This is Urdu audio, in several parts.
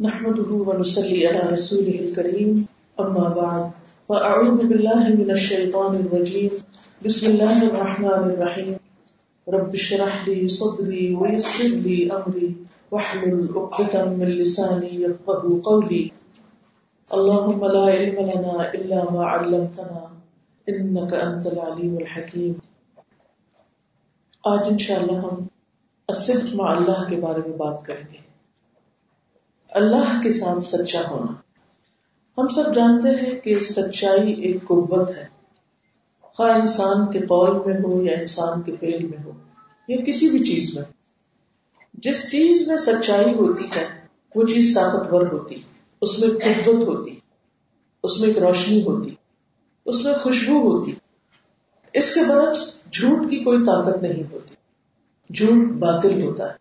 نحمده ونصلي على رسوله الكريم، أما بعد فأعوذ بالله من الشيطان الرجيم. بسم الله الرحمن الرحيم. رب اشرح لي صدري ويسر لي أمري، واحلل عقدة من لساني يفقهوا قولي. اللهم لا علم لنا إلا ما علمتنا، إنك أنت العليم الحكيم. آج انشاءاللہ ہم الصدق مع اللہ کے بارے میں بات کریں گے۔ اللہ کے ساتھ سچا ہونا۔ ہم سب جانتے ہیں کہ سچائی ایک قوت ہے۔ خواہ انسان کے قول میں ہو یا انسان کے فیل میں ہو، یا کسی بھی چیز میں۔ جس چیز میں سچائی ہوتی ہے، وہ چیز طاقتور ہوتی، اس میں قوت ہوتی، اس میں ایک روشنی ہوتی، اس میں خوشبو ہوتی۔ اس کے برعکس جھوٹ کی کوئی طاقت نہیں ہوتی۔ جھوٹ باطل ہوتا ہے۔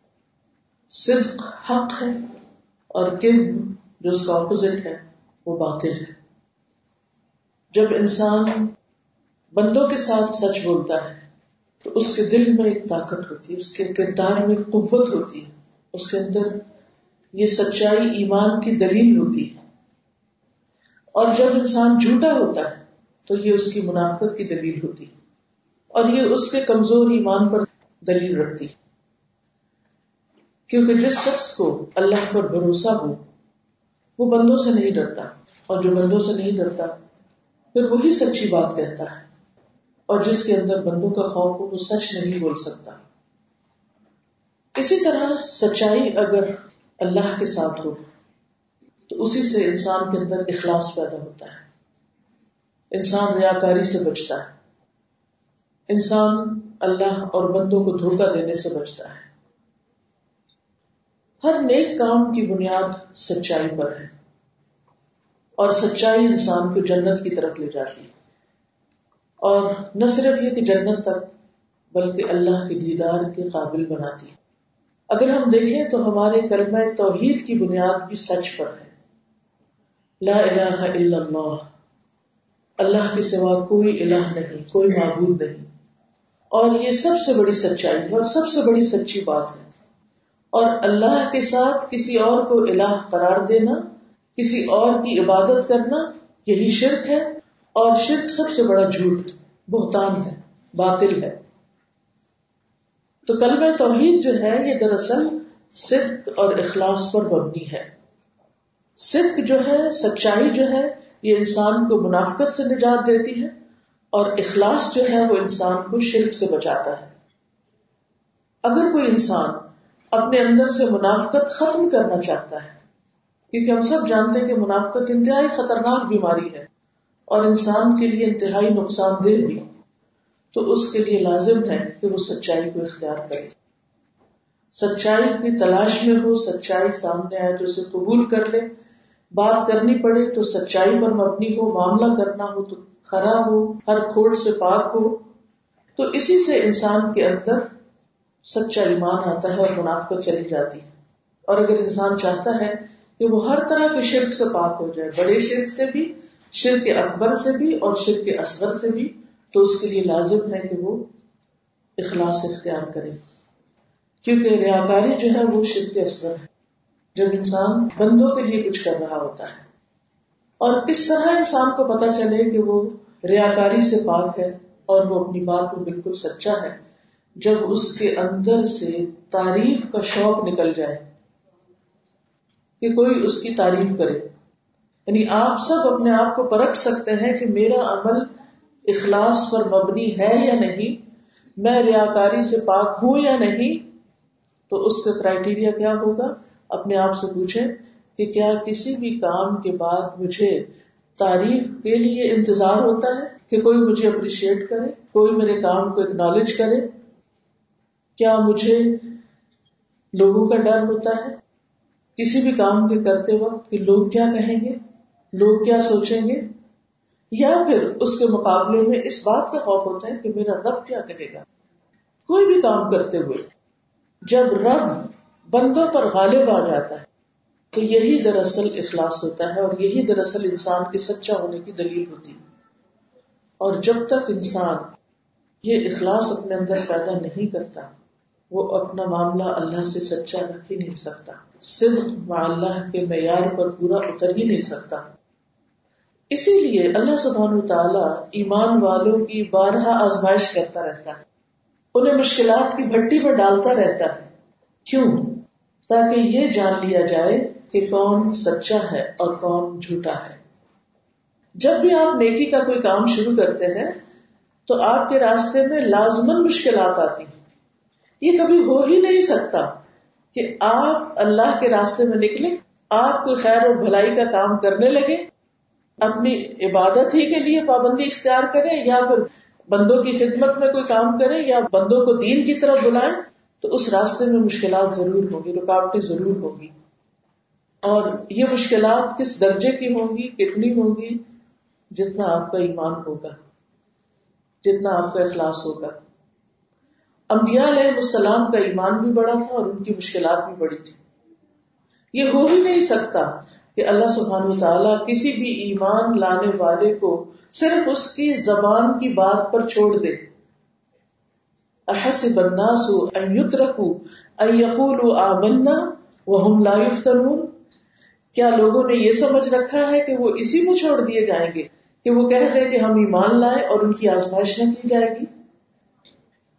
صدق حق ہے۔ اور کن جو اس کا اپوزٹ ہے، وہ باطل ہے۔ جب انسان بندوں کے ساتھ سچ بولتا ہے، تو اس کے دل میں ایک طاقت ہوتی ہے، اس کے کردار میں قوت ہوتی ہے، اس کے اندر یہ سچائی ایمان کی دلیل ہوتی ہے۔ اور جب انسان جھوٹا ہوتا ہے، تو یہ اس کی منافقت کی دلیل ہوتی ہے، اور یہ اس کے کمزور ایمان پر دلیل رکھتی ہے۔ کیونکہ جس شخص کو اللہ پر بھروسہ ہو، وہ بندوں سے نہیں ڈرتا۔ اور جو بندوں سے نہیں ڈرتا، پھر وہی سچی بات کہتا ہے۔ اور جس کے اندر بندوں کا خوف ہو، وہ سچ نہیں بول سکتا۔ اسی طرح سچائی اگر اللہ کے ساتھ ہو، تو اسی سے انسان کے اندر اخلاص پیدا ہوتا ہے۔ انسان ریاکاری سے بچتا ہے۔ انسان اللہ اور بندوں کو دھوکہ دینے سے بچتا ہے۔ ہر نیک کام کی بنیاد سچائی پر ہے۔ اور سچائی انسان کو جنت کی طرف لے جاتی ہے۔ اور نہ صرف یہ کہ جنت تک، بلکہ اللہ کے دیدار کے قابل بناتی ہے۔ اگر ہم دیکھیں تو ہمارے کلمہ توحید کی بنیاد بھی سچ پر ہے۔ لا الہ الا اللہ۔ اللہ کے سوا کوئی الہ نہیں، کوئی معبود نہیں۔ اور یہ سب سے بڑی سچائی ہے اور سب سے بڑی سچی بات ہے۔ اور اللہ کے ساتھ کسی اور کو الہ قرار دینا، کسی اور کی عبادت کرنا، یہی شرک ہے۔ اور شرک سب سے بڑا جھوٹ بہتان ہے، باطل ہے۔ تو کلب توحید جو ہے، یہ دراصل صدق اور اخلاص پر مبنی ہے۔ صدق جو ہے، سچائی جو ہے، یہ انسان کو منافقت سے نجات دیتی ہے۔ اور اخلاص جو ہے، وہ انسان کو شرک سے بچاتا ہے۔ اگر کوئی انسان اپنے اندر سے منافقت ختم کرنا چاہتا ہے۔ کیونکہ ہم سب جانتے ہیں کہ منافقت انتہائی خطرناک بیماری ہے اور انسان کے لیے انتہائی نقصان دہ بھی۔ تو اس کے لیے لازم ہے کہ وہ سچائی کو اختیار کرے۔ سچائی کی تلاش میں ہو، سچائی سامنے آئے تو اسے قبول کر لے۔ بات کرنی پڑے تو سچائی پر مبنی ہو، معاملہ کرنا ہو تو کھڑا ہو، ہر کھوٹ سے پاک ہو۔ تو اسی سے انسان کے اندر سچا ایمان آتا ہے اور منافقت چلی جاتی ہے۔ اور اگر انسان چاہتا ہے کہ وہ ہر طرح کے شرک سے پاک ہو جائے، بڑے شرک سے بھی، شرک اکبر سے بھی اور شرک اصغر سے بھی، تو اس کے لیے لازم ہے کہ وہ اخلاص اختیار کرے۔ کیونکہ ریاکاری جو ہے وہ شرک اصغر ہے۔ جب انسان بندوں کے لیے کچھ کر رہا ہوتا ہے، اور کس طرح انسان کو پتا چلے کہ وہ ریاکاری سے پاک ہے اور وہ اپنی بات میں بالکل سچا ہے جب اس کے اندر سے تعریف کا شوق نکل جائے کہ کوئی اس کی تعریف کرے۔ یعنی آپ سب اپنے آپ کو پرکھ سکتے ہیں کہ میرا عمل اخلاص پر مبنی ہے یا نہیں، میں ریاکاری سے پاک ہوں یا نہیں، تو اس کا کرائٹیریا کیا ہوگا؟ اپنے آپ سے پوچھے کہ کیا کسی بھی کام کے بعد مجھے تعریف کے لیے انتظار ہوتا ہے؟ کہ کوئی مجھے اپریشیٹ کرے، کوئی میرے کام کو اکنالج کرے۔ کیا مجھے لوگوں کا ڈر ہوتا ہے؟ کسی بھی کام کے کرتے وقت کہ لوگ کیا کہیں گے؟ لوگ کیا سوچیں گے؟ یا پھر اس کے مقابلے میں اس بات کا خوف ہوتا ہے کہ میرا رب کیا کہے گا؟ کوئی بھی کام کرتے ہوئے جب رب بندوں پر غالب آ جاتا ہے، تو یہی دراصل اخلاص ہوتا ہے اور یہی دراصل انسان کے سچا ہونے کی دلیل ہوتی ہے۔ اور جب تک انسان یہ اخلاص اپنے اندر پیدا نہیں کرتا وہ اپنا معاملہ اللہ سے سچا رکھ ہی نہیں سکتا۔ صدق مع اللہ کے معیار پر پورا اتر ہی نہیں سکتا۔ اسی لیے اللہ سبحان تعالی ایمان والوں کی بارہ آزمائش کرتا رہتا ہے۔ انہیں مشکلات کی بھٹی میں ڈالتا رہتا ہے۔ کیوں؟ تاکہ یہ جان لیا جائے کہ کون سچا ہے اور کون جھوٹا ہے۔ جب بھی آپ نیکی کا کوئی کام شروع کرتے ہیں تو آپ کے راستے میں لازمن مشکلات آتی ہیں۔ یہ کبھی ہو ہی نہیں سکتا کہ آپ اللہ کے راستے میں نکلے آپ کوئی خیر اور بھلائی کا کام کرنے لگے اپنی عبادت ہی کے لیے پابندی اختیار کریں، یا پھر بندوں کی خدمت میں کوئی کام کریں، یا بندوں کو دین کی طرف بلائیں، تو اس راستے میں مشکلات ضرور ہوگی رکاوٹیں ضرور ہوگی اور یہ مشکلات کس درجے کی ہوں گی، کتنی ہوگی جتنا آپ کا ایمان ہوگا، جتنا آپ کا اخلاص ہوگا۔ انبیاء علیہ السلام کا ایمان بھی بڑا تھا اور ان کی مشکلات بھی بڑی تھی یہ ہو ہی نہیں سکتا کہ اللہ سبحان تعالیٰ کسی بھی ایمان لانے والے کو صرف اس کی زبان کی بات پر چھوڑ دے۔ احسب الناس ان يتركوا ان يقولوا آمنا وهم لا يفتنون کیا لوگوں نے یہ سمجھ رکھا ہے کہ وہ اسی میں چھوڑ دیے جائیں گے کہ وہ کہہ دیں کہ ہم ایمان لائے اور ان کی آزمائش نہ کی جائے گی؟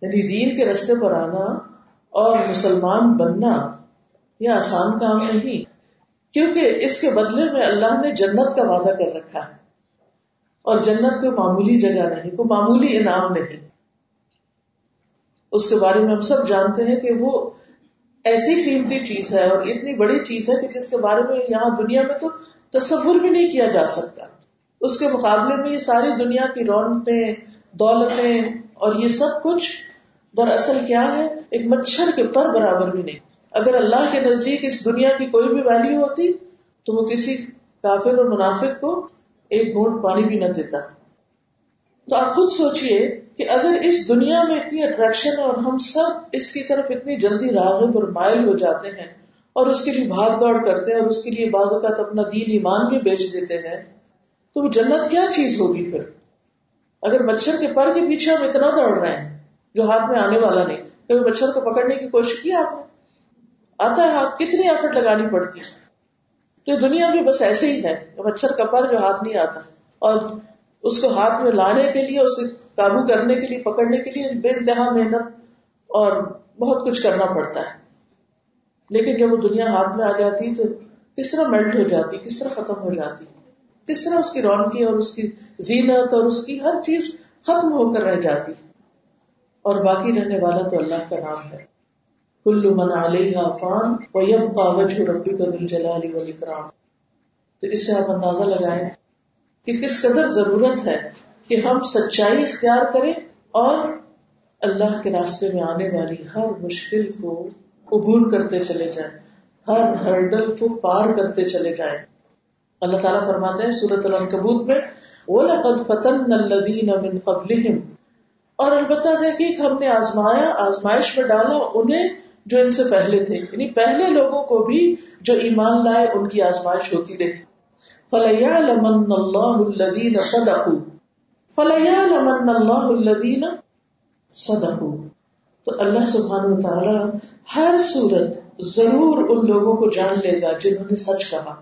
یعنی دین کے رستے پر آنا اور مسلمان بننا یہ آسان کام نہیں۔ کیونکہ اس کے بدلے میں اللہ نے جنت کا وعدہ کر رکھا ہے۔ اور جنت کوئی معمولی جگہ نہیں، کوئی معمولی انعام نہیں۔ اس کے بارے میں ہم سب جانتے ہیں کہ وہ ایسی قیمتی چیز ہے اور اتنی بڑی چیز ہے کہ جس کے بارے میں یہاں دنیا میں تو تصور بھی نہیں کیا جا سکتا۔ اس کے مقابلے میں یہ ساری دنیا کی رونقیں، دولتیں اور یہ سب کچھ دراصل کیا ہے؟ ایک مچھر کے پر برابر بھی نہیں۔ اگر اللہ کے نزدیک اس دنیا کی کوئی بھی ویلو ہوتی، تو وہ کسی کافر اور منافق کو ایک گھونٹ پانی بھی نہ دیتا۔ تو آپ خود سوچئے کہ اگر اس دنیا میں اتنی اٹریکشن ہے اور ہم سب اس کی طرف اتنی جلدی راغب اور مائل ہو جاتے ہیں اور اس کے لیے بھاگ دوڑ کرتے ہیں اور اس کے لیے بعض اوقات اپنا دین ایمان بھی بیچ دیتے ہیں، تو وہ جنت کیا چیز ہوگی پھر؟ اگر مچھر کے پر کے پیچھے ہم اتنا دوڑ رہے ہیں، جو ہاتھ میں آنے والا نہیں، کبھی مچھر کو پکڑنے کی کوشش کی آپ نے؟ آتا ہے ہاتھ، کتنی ایفٹ لگانی پڑتی ہے؟ تو دنیا بھی بس ایسے ہی ہے مچھر کا پر، جو ہاتھ نہیں آتا۔ اور اس کو ہاتھ میں لانے کے لیے، اسے قابو کرنے کے لیے، پکڑنے کے لیے بے انتہا محنت اور بہت کچھ کرنا پڑتا ہے۔ لیکن جب وہ دنیا ہاتھ میں آ جاتی تو کس طرح میلٹ ہو جاتی، کس طرح ختم ہو جاتی؟ کس طرح اس کی رونقی اور اس کی زینت اور اس کی ہر چیز ختم ہو کر رہ جاتی اور باقی رہنے والا تو اللہ کا نام ہے۔ کلو من علیہ فان ویبقى وجه ربك ذو الجلال والاکرام۔ تو اس سے آپ اندازہ لگائیں کہ کس قدر ضرورت ہے کہ ہم سچائی اختیار کریں اور اللہ کے راستے میں آنے والی ہر مشکل کو عبور کرتے چلے جائیں۔ ہر ہرڈل کو پار کرتے چلے جائیں۔ اللہ تعالیٰ فرماتے ہیں سورت العنکبوت میں، وَلَقَدْ فَتَنَّ الَّذِينَ مِن قَبْلِهِمْ۔ اور البتہ دیکھیں کہ ہم نے آزمایا، آزمائش میں ڈالا انہیں جو ان سے پہلے تھے۔ یعنی پہلے لوگوں کو بھی جو ایمان لائے، ان کی آزمائش ہوتی رہی۔ فَلَيَعْلَمَنَّ اللَّهُ الَّذِينَ صَدَقُوا۔ فَلَيَعْلَمَنَّ اللَّهُ الَّذِينَ صَدَقُوا۔ تو اللہ سبحانہ وتعالی ہر صورت ضرور ان لوگوں کو جان لے گا جنہوں نے سچ کہا۔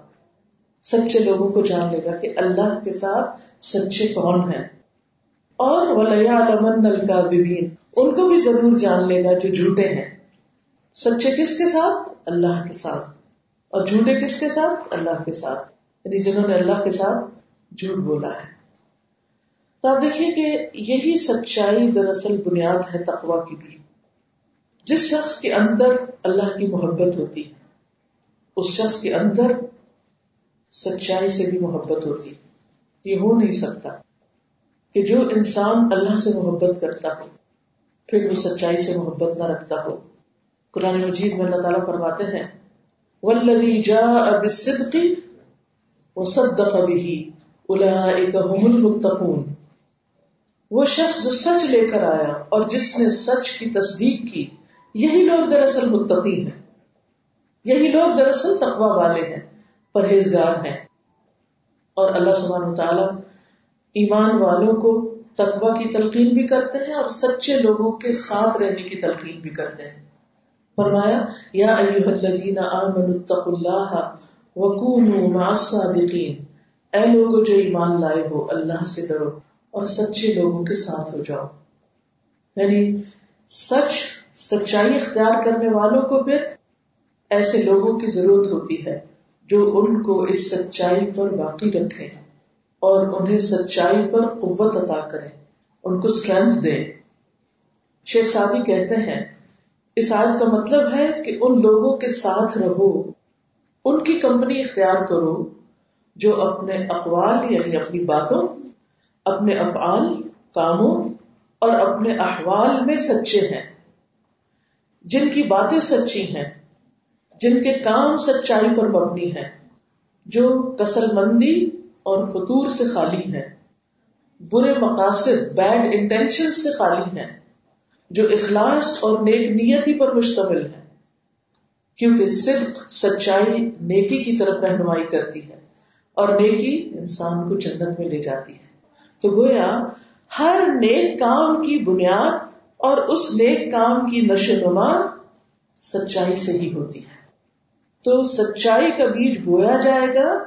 سچے لوگوں کو جان لے گا کہ اللہ کے ساتھ سچے کون ہیں۔ اور وَلَيَعْلَمَنَّ الْكَاذِبِينَ، ان کو بھی ضرور جان لے گا جو جھوٹے ہیں۔ سچے کس کے ساتھ؟ اللہ کے ساتھ۔ اور جھوٹے کس کے ساتھ؟ اللہ کے ساتھ۔ یعنی جنہوں نے اللہ کے ساتھ جھوٹ بولا ہے۔ تو آپ دیکھیے کہ یہی سچائی دراصل بنیاد ہے تقوا کی بھی۔ جس شخص کے اندر اللہ کی محبت ہوتی ہے، اس شخص کے اندر سچائی سے بھی محبت ہوتی یہ ہو نہیں سکتا کہ جو انسان اللہ سے محبت کرتا ہو، پھر وہ سچائی سے محبت نہ رکھتا ہو۔ قرآن مجید میں اللہ تعالیٰ فرماتے ہیں ولوی جا اب صدقی وصدق به اولئک هم المتقون۔ وہ شخص جو سچ لے کر آیا اور جس نے سچ کی تصدیق کی، یہی لوگ دراصل متقی ہیں۔ یہی لوگ دراصل تقوی والے ہیں۔ پرہیزگار ہیں۔ اور اللہ سبحانہ تعالی ایمان والوں کو تقوی کی تلقین بھی کرتے ہیں اور سچے لوگوں کے ساتھ رہنے کی تلقین بھی کرتے ہیں۔ فرمایا، یا ایوہ الذین آمنوا اتقوا اللہ وکونوا مع الصادقین۔ اے لوگو، جو ایمان لائے ہو، اللہ سے ڈرو اور سچے لوگوں کے ساتھ ہو جاؤ۔ یعنی سچ، سچائی اختیار کرنے والوں کو پھر ایسے لوگوں کی ضرورت ہوتی ہے۔ جو ان کو اس سچائی پر باقی رکھے اور انہیں سچائی پر قوت عطا کرے، ان کو اسٹرینتھ دے۔ شیخ سادی کہتے ہیں، اس آیت کا مطلب ہے کہ ان لوگوں کے ساتھ رہو، ان کی کمپنی اختیار کرو جو اپنے اقوال یعنی اپنی باتوں، اپنے افعال، کاموں اور اپنے احوال میں سچے ہیں۔ جن کی باتیں سچی ہیں جن کے کام سچائی پر مبنی ہے جو کسل مندی اور فطور سے خالی ہے برے مقاصد بیڈ انٹینشن سے خالی ہے جو اخلاص اور نیک نیتی پر مشتمل ہے کیونکہ صدق سچائی نیکی کی طرف رہنمائی کرتی ہے اور نیکی انسان کو جنت میں لے جاتی ہے۔ تو گویا، ہر نیک کام کی بنیاد اور اس نیک کام کی نشو نما سچائی سے ہی ہوتی ہے۔ تو سچائی کا بیج بویا جائے گا،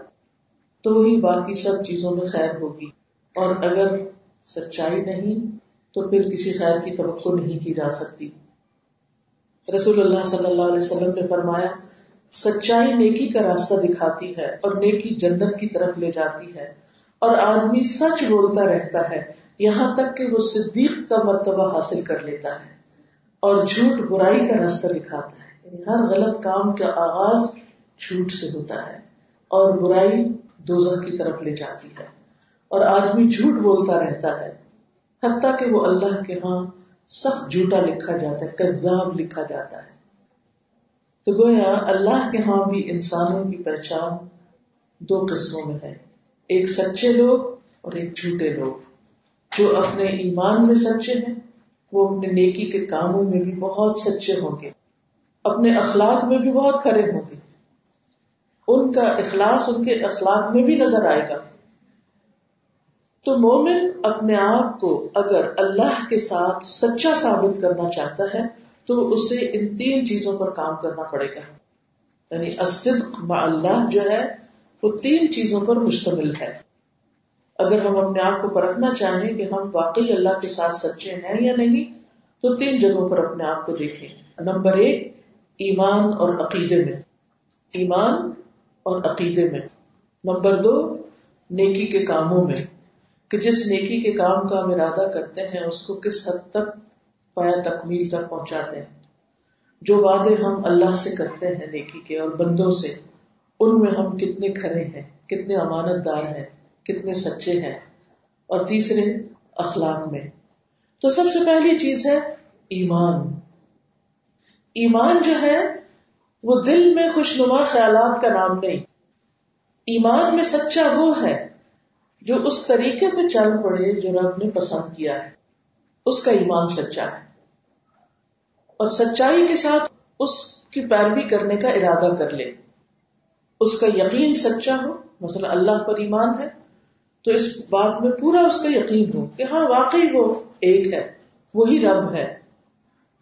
تو ہی باقی سب چیزوں میں خیر ہوگی۔ اور اگر سچائی نہیں، تو پھر کسی خیر کی توقع نہیں کی جا سکتی۔ رسول اللہ صلی اللہ علیہ وسلم نے فرمایا، سچائی نیکی کا راستہ دکھاتی ہے اور نیکی جنت کی طرف لے جاتی ہے۔ اور آدمی سچ بولتا رہتا ہے، یہاں تک کہ وہ صدیق کا مرتبہ حاصل کر لیتا ہے اور جھوٹ برائی کا راستہ دکھاتا ہے۔ یعنی ہر غلط کام کا آغاز جھوٹ سے ہوتا ہے اور برائی دوزہ کی طرف لے جاتی ہے اور آدمی جھوٹ بولتا رہتا ہے، حتیٰ کہ وہ اللہ کے ہاں سخت جھوٹا لکھا جاتا ہے، کذاب لکھا جاتا ہے۔ تو گویا اللہ کے ہاں بھی انسانوں کی پہچان دو قسموں میں ہے۔ ایک سچے لوگ اور ایک جھوٹے لوگ۔ جو اپنے ایمان میں سچے ہیں، وہ اپنے نیکی کے کاموں میں بھی بہت سچے ہوں گے۔ اپنے اخلاق میں بھی بہت کھڑے ہوں گے۔ ان کا اخلاص ان کے اخلاق میں بھی نظر آئے گا۔ تو مومن اپنے آپ کو اگر اللہ کے ساتھ سچا ثابت کرنا چاہتا ہے، تو اسے ان تین چیزوں پر کام کرنا پڑے گا۔ یعنی الصدق مع اللہ جو ہے، وہ تین چیزوں پر مشتمل ہے۔ اگر ہم اپنے آپ کو پرکھنا چاہیں کہ ہم واقعی اللہ کے ساتھ سچے ہیں یا نہیں، تو تین جگہوں پر اپنے آپ کو دیکھیں۔ نمبر ایک ایمان اور عقیدے میں۔ ایمان اور عقیدے میں۔ نمبر دو، نیکی کے کاموں میں۔ کہ جس نیکی کے کام کا ہم ارادہ کرتے ہیں، اس کو کس حد تک پایا تکمیل تک پہنچاتے ہیں؟ جو وعدے ہم اللہ سے کرتے ہیں نیکی کے اور بندوں سے، ان میں ہم کتنے کھڑے ہیں، کتنے امانت دار ہیں، کتنے سچے ہیں۔ اور تیسرے، اخلاق میں۔ تو سب سے پہلی چیز ہے ایمان۔ ایمان جو ہے، وہ دل میں خوشنما خیالات کا نام نہیں۔ ایمان میں سچا وہ ہے جو اس طریقے پہ چل پڑے جو رب نے پسند کیا ہے۔ اس کا ایمان سچا ہے۔ اور سچائی کے ساتھ اس کی پیروی کرنے کا ارادہ کر لے۔ اس کا یقین سچا ہو، مثلا اللہ پر ایمان ہے، تو اس بات میں پورا اس کا یقین ہو کہ ہاں واقعی وہ ایک ہے، وہی رب ہے،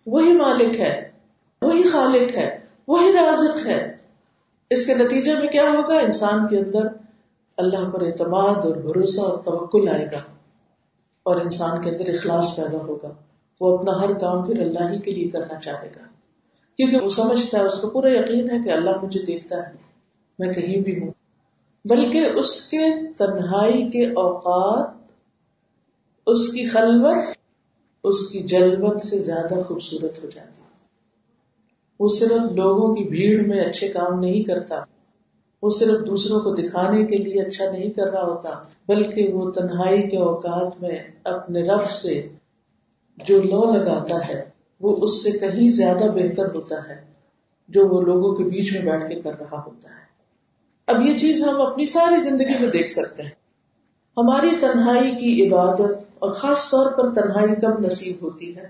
وہی مالک ہے۔ وہی خالق ہے، وہی رازق ہے۔ اس کے نتیجے میں کیا ہوگا؟ انسان کے اندر اللہ پر اعتماد اور بھروسہ اور توکل آئے گا اور انسان کے اندر اخلاص پیدا ہوگا۔ وہ اپنا ہر کام پھر اللہ ہی کے لیے کرنا چاہے گا۔ کیونکہ وہ سمجھتا ہے، اس کو پورا یقین ہے کہ اللہ مجھے دیکھتا ہے، میں کہیں بھی ہوں۔ بلکہ اس کے تنہائی کے اوقات، اس کی خلوت، اس کی جلوت سے زیادہ خوبصورت ہو جاتی وہ صرف لوگوں کی بھیڑ میں اچھے کام نہیں کرتا، وہ صرف دوسروں کو دکھانے کے لیے اچھا نہیں کر رہا ہوتا، بلکہ وہ تنہائی کے اوقات میں اپنے رب سے جو لو لگاتا ہے، وہ اس سے کہیں زیادہ بہتر ہوتا ہے، جو وہ لوگوں کے بیچ میں بیٹھ کے کر رہا ہوتا ہے۔ اب یہ چیز ہم اپنی ساری زندگی میں دیکھ سکتے ہیں۔ ہماری تنہائی کی عبادت اور خاص طور پر تنہائی کب نصیب ہوتی ہے۔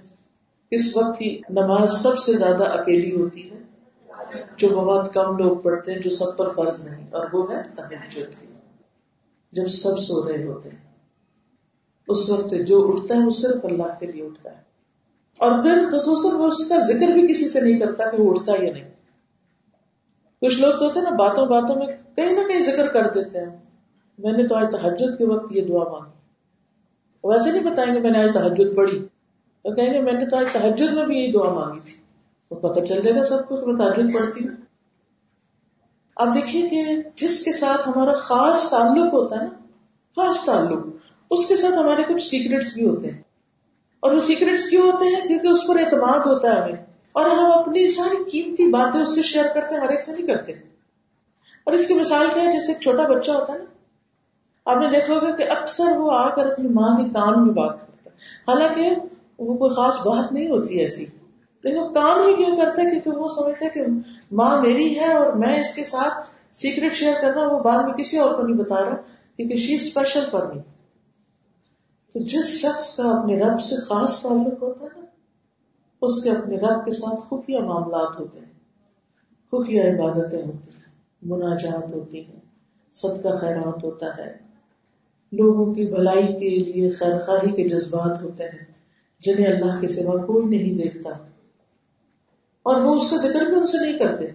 اس وقت کی نماز سب سے زیادہ اکیلی ہوتی ہے، جو بہت کم لوگ پڑھتے ہیں، جو سب پر فرض نہیں، اور وہ ہے تحجد جب سب سو رہے ہوتے ہیں، اس وقت جو اٹھتا ہے، وہ صرف اللہ کے لیے اٹھتا ہے۔ اور پھر خصوصاً وہ اس کا ذکر بھی کسی سے نہیں کرتا کہ وہ اٹھتا یا نہیں۔ کچھ لوگ تو ہوتے نا، باتوں باتوں میں کہیں نہ کہیں ذکر کر دیتے ہیں۔ میں نے تو آج تحجد کے وقت یہ دعا مانگی۔ ویسے نہیں بتائیں گے میں نے آج تحجد پڑھی۔ تو کہیں گے، میں نے تو آج تحجد میں بھی یہی دعا مانگی تھی۔ تو پتہ چل جائے گا سب کچھ، میں تحجد پڑھتی ہوں آپ دیکھیے کہ جس کے ساتھ ہمارا خاص تعلق ہوتا ہے نا، خاص تعلق، اس کے ساتھ ہمارے کچھ سیکرٹس بھی ہوتے ہیں۔ اور وہ سیکرٹس کیوں ہوتے ہیں؟ کیونکہ اس پر اعتماد ہوتا ہے ہمیں۔ اور ہم اپنی ساری قیمتی باتیں اس سے شیئر کرتے ہیں، ہر ایک سے نہیں کرتے۔ اور اس کی مثال کیا ہے؟ جیسے ایک چھوٹا بچہ ہوتا ہے نا۔ آپ نے دیکھا ہوگا کہ اکثر وہ آ کر اپنی ماں کے کان میں بات کرتا ہے۔ حالانکہ وہ کوئی خاص بات نہیں ہوتی ایسی۔ لیکن وہ کام ہی کیوں کرتے؟ کیونکہ وہ سمجھتے کہ ماں میری ہے اور میں اس کے ساتھ سیکرٹ شیئر کر رہا ہوں، وہ بعد میں کسی اور کو نہیں بتا رہا کیونکہ شی اسپیشل پر نہیں تو جس شخص کا اپنے رب سے خاص تعلق ہوتا ہے نا، اس کے اپنے رب کے ساتھ خفیہ معاملات ہوتے ہیں، خفیہ عبادتیں ہوتی ہیں، مناجات ہوتی ہیں، صدقہ خیرات ہوتا ہے۔ لوگوں کی بھلائی کے لیے خیر خواہی کے جذبات ہوتے ہیں۔ جنہیں اللہ کے سوا کوئی نہیں دیکھتا۔ اور وہ اس کا ذکر بھی ان سے نہیں کرتے۔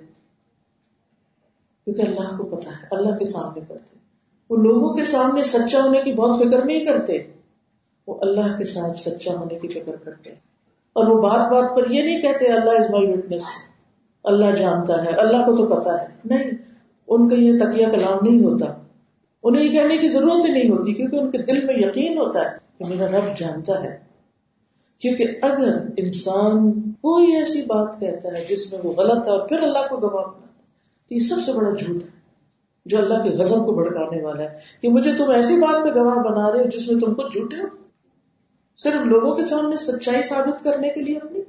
کیونکہ اللہ کو پتا ہے، اللہ کے سامنے کرتے۔ وہ لوگوں کے سامنے سچا ہونے کی بہت فکر نہیں کرتے، وہ اللہ کے ساتھ سچا ہونے کی فکر کرتے۔ ہیں اور وہ بات بات پر یہ نہیں کہتے، اللہ از مائی وٹنس اللہ جانتا ہے، اللہ کو تو پتا ہے۔ نہیں، ان کا یہ تکیہ کلام نہیں ہوتا۔ انہیں یہ کہنے کی ضرورت ہی نہیں ہوتی، کیونکہ ان کے دل میں یقین ہوتا ہے کہ میرا رب جانتا ہے۔ کیونکہ اگر انسان کوئی ایسی بات کہتا ہے جس میں وہ غلط ہے اور پھر اللہ کو گواہ بناتا یہ سب سے بڑا جھوٹ ہے، جو اللہ کے غزل کو بھڑکانے والا ہے کہ مجھے تم ایسی بات میں گواہ بنا رہے ہو جس میں تم خود جھوٹے ہو۔ صرف لوگوں کے سامنے سچائی ثابت کرنے کے لیے اپنی۔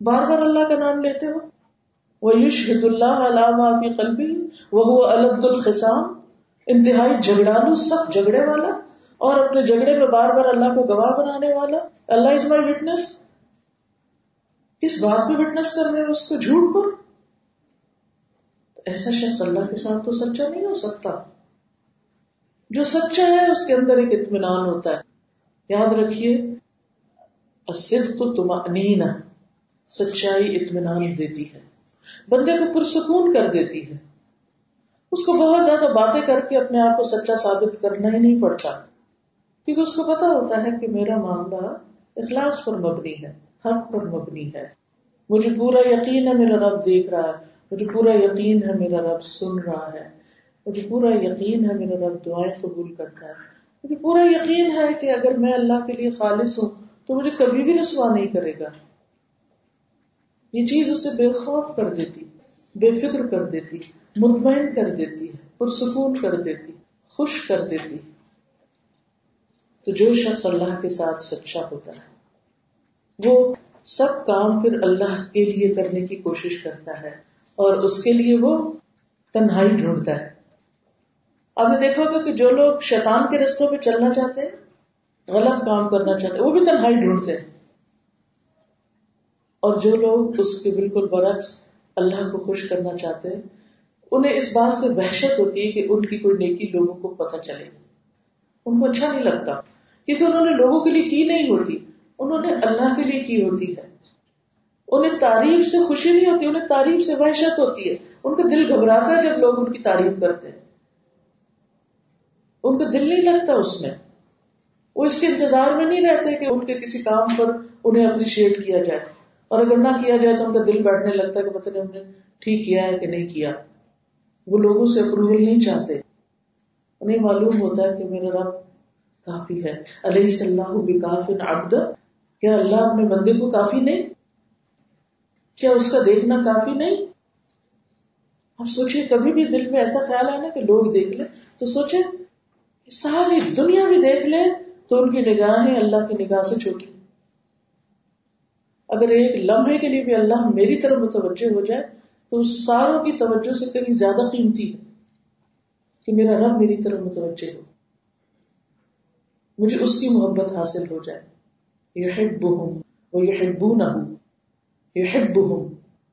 بار بار اللہ کا نام لیتے ہو۔ وہ یوشد اللہ علامہ قلبی وہ الد الخسام انتہائی جھگڑالو سب جھگڑے والا اور اپنے جھگڑے میں بار بار اللہ کو گواہ بنانے والا، اللہ از مائی وٹنس کس بات پہ وٹنس کر رہے ہیں اس کو جھوٹ پر؟ ایسا شخص اللہ کے ساتھ تو سچا نہیں ہو سکتا۔ جو سچا ہے، اس کے اندر ایک اطمینان ہوتا ہے۔ یاد رکھیے صدق تمانین سچائی اطمینان دیتی ہے۔ بندے کو پرسکون کر دیتی ہے۔ اس کو بہت زیادہ باتیں کر کے اپنے آپ کو سچا ثابت کرنا ہی نہیں پڑتا۔ کیونکہ اس کو پتا ہوتا ہے کہ میرا معاملہ اخلاص پر مبنی ہے، حق پر مبنی ہے۔ مجھے پورا یقین ہے میرا رب دیکھ رہا ہے، مجھے پورا یقین ہے میرا رب سن رہا ہے۔ مجھے پورا یقین ہے میرا رب دعائیں قبول کرتا ہے۔ مجھے پورا یقین ہے کہ اگر میں اللہ کے لیے خالص ہوں تو مجھے کبھی بھی رسوا نہیں کرے گا۔ یہ چیز اسے بے خوف کر دیتی، بے فکر کر دیتی، مطمئن کر دیتی، پرسکون کر دیتی، خوش کر دیتی۔ تو جو شخص اللہ کے ساتھ سچا ہوتا ہے، وہ سب کام پھر اللہ کے لیے کرنے کی کوشش کرتا ہے اور اس کے لیے وہ تنہائی ڈھونڈتا ہے۔ آپ نے دیکھا ہوگا کہ جو لوگ شیطان کے رستوں پہ چلنا چاہتے ہیں، غلط کام کرنا چاہتے ہیں، وہ بھی تنہائی ڈھونڈتے ہیں۔ اور جو لوگ اس کے بالکل برعکس اللہ کو خوش کرنا چاہتے ہیں، انہیں اس بات سے وحشت ہوتی ہے کہ ان کی کوئی نیکی لوگوں کو پتہ چلے۔ ان کو اچھا نہیں لگتا۔ کیونکہ انہوں نے لوگوں کے لیے کی نہیں ہوتی، انہوں نے اللہ کے لیے کی ہوتی ہے۔ انہیں تعریف سے خوشی نہیں ہوتی، انہیں تعریف سے وحشت ہوتی ہے۔ ان کا دل گھبراتا ہے جب لوگ ان کی تعریف کرتے ہیں۔ ان کا دل نہیں لگتا اس میں۔ وہ اس کے انتظار میں نہیں رہتے کہ ان کے کسی کام پر انہیں اپریشیٹ کیا جائے۔ اور اگر نہ کیا جائے تو ان کا دل بیٹھنے لگتا ہے کہ پتہ نہیں ہم نے ٹھیک کیا ہے کہ نہیں کیا۔ وہ لوگوں سے اپروول نہیں چاہتے۔ انہیں معلوم ہوتا ہے کہ میرا رب کافی ہے۔ علیہ صلی اللہ عبد کیا اللہ اپنے بندے کو کافی نہیں؟ کیا اس کا دیکھنا کافی نہیں؟ اب سوچے، کبھی بھی دل میں ایسا خیال ہے نا کہ لوگ دیکھ لیں تو سوچے ساری دنیا بھی دیکھ لے تو ان کی نگاہیں اللہ کی نگاہ سے چھوٹی اگر ایک لمحے کے لیے بھی اللہ میری طرف متوجہ ہو جائے تو ساروں کی توجہ سے کہیں زیادہ قیمتی ہے۔ کہ میرا رب میری طرف متوجہ ہو۔ مجھے اس کی محبت حاصل ہو جائے۔ یہ وہ یہ نہ ہوں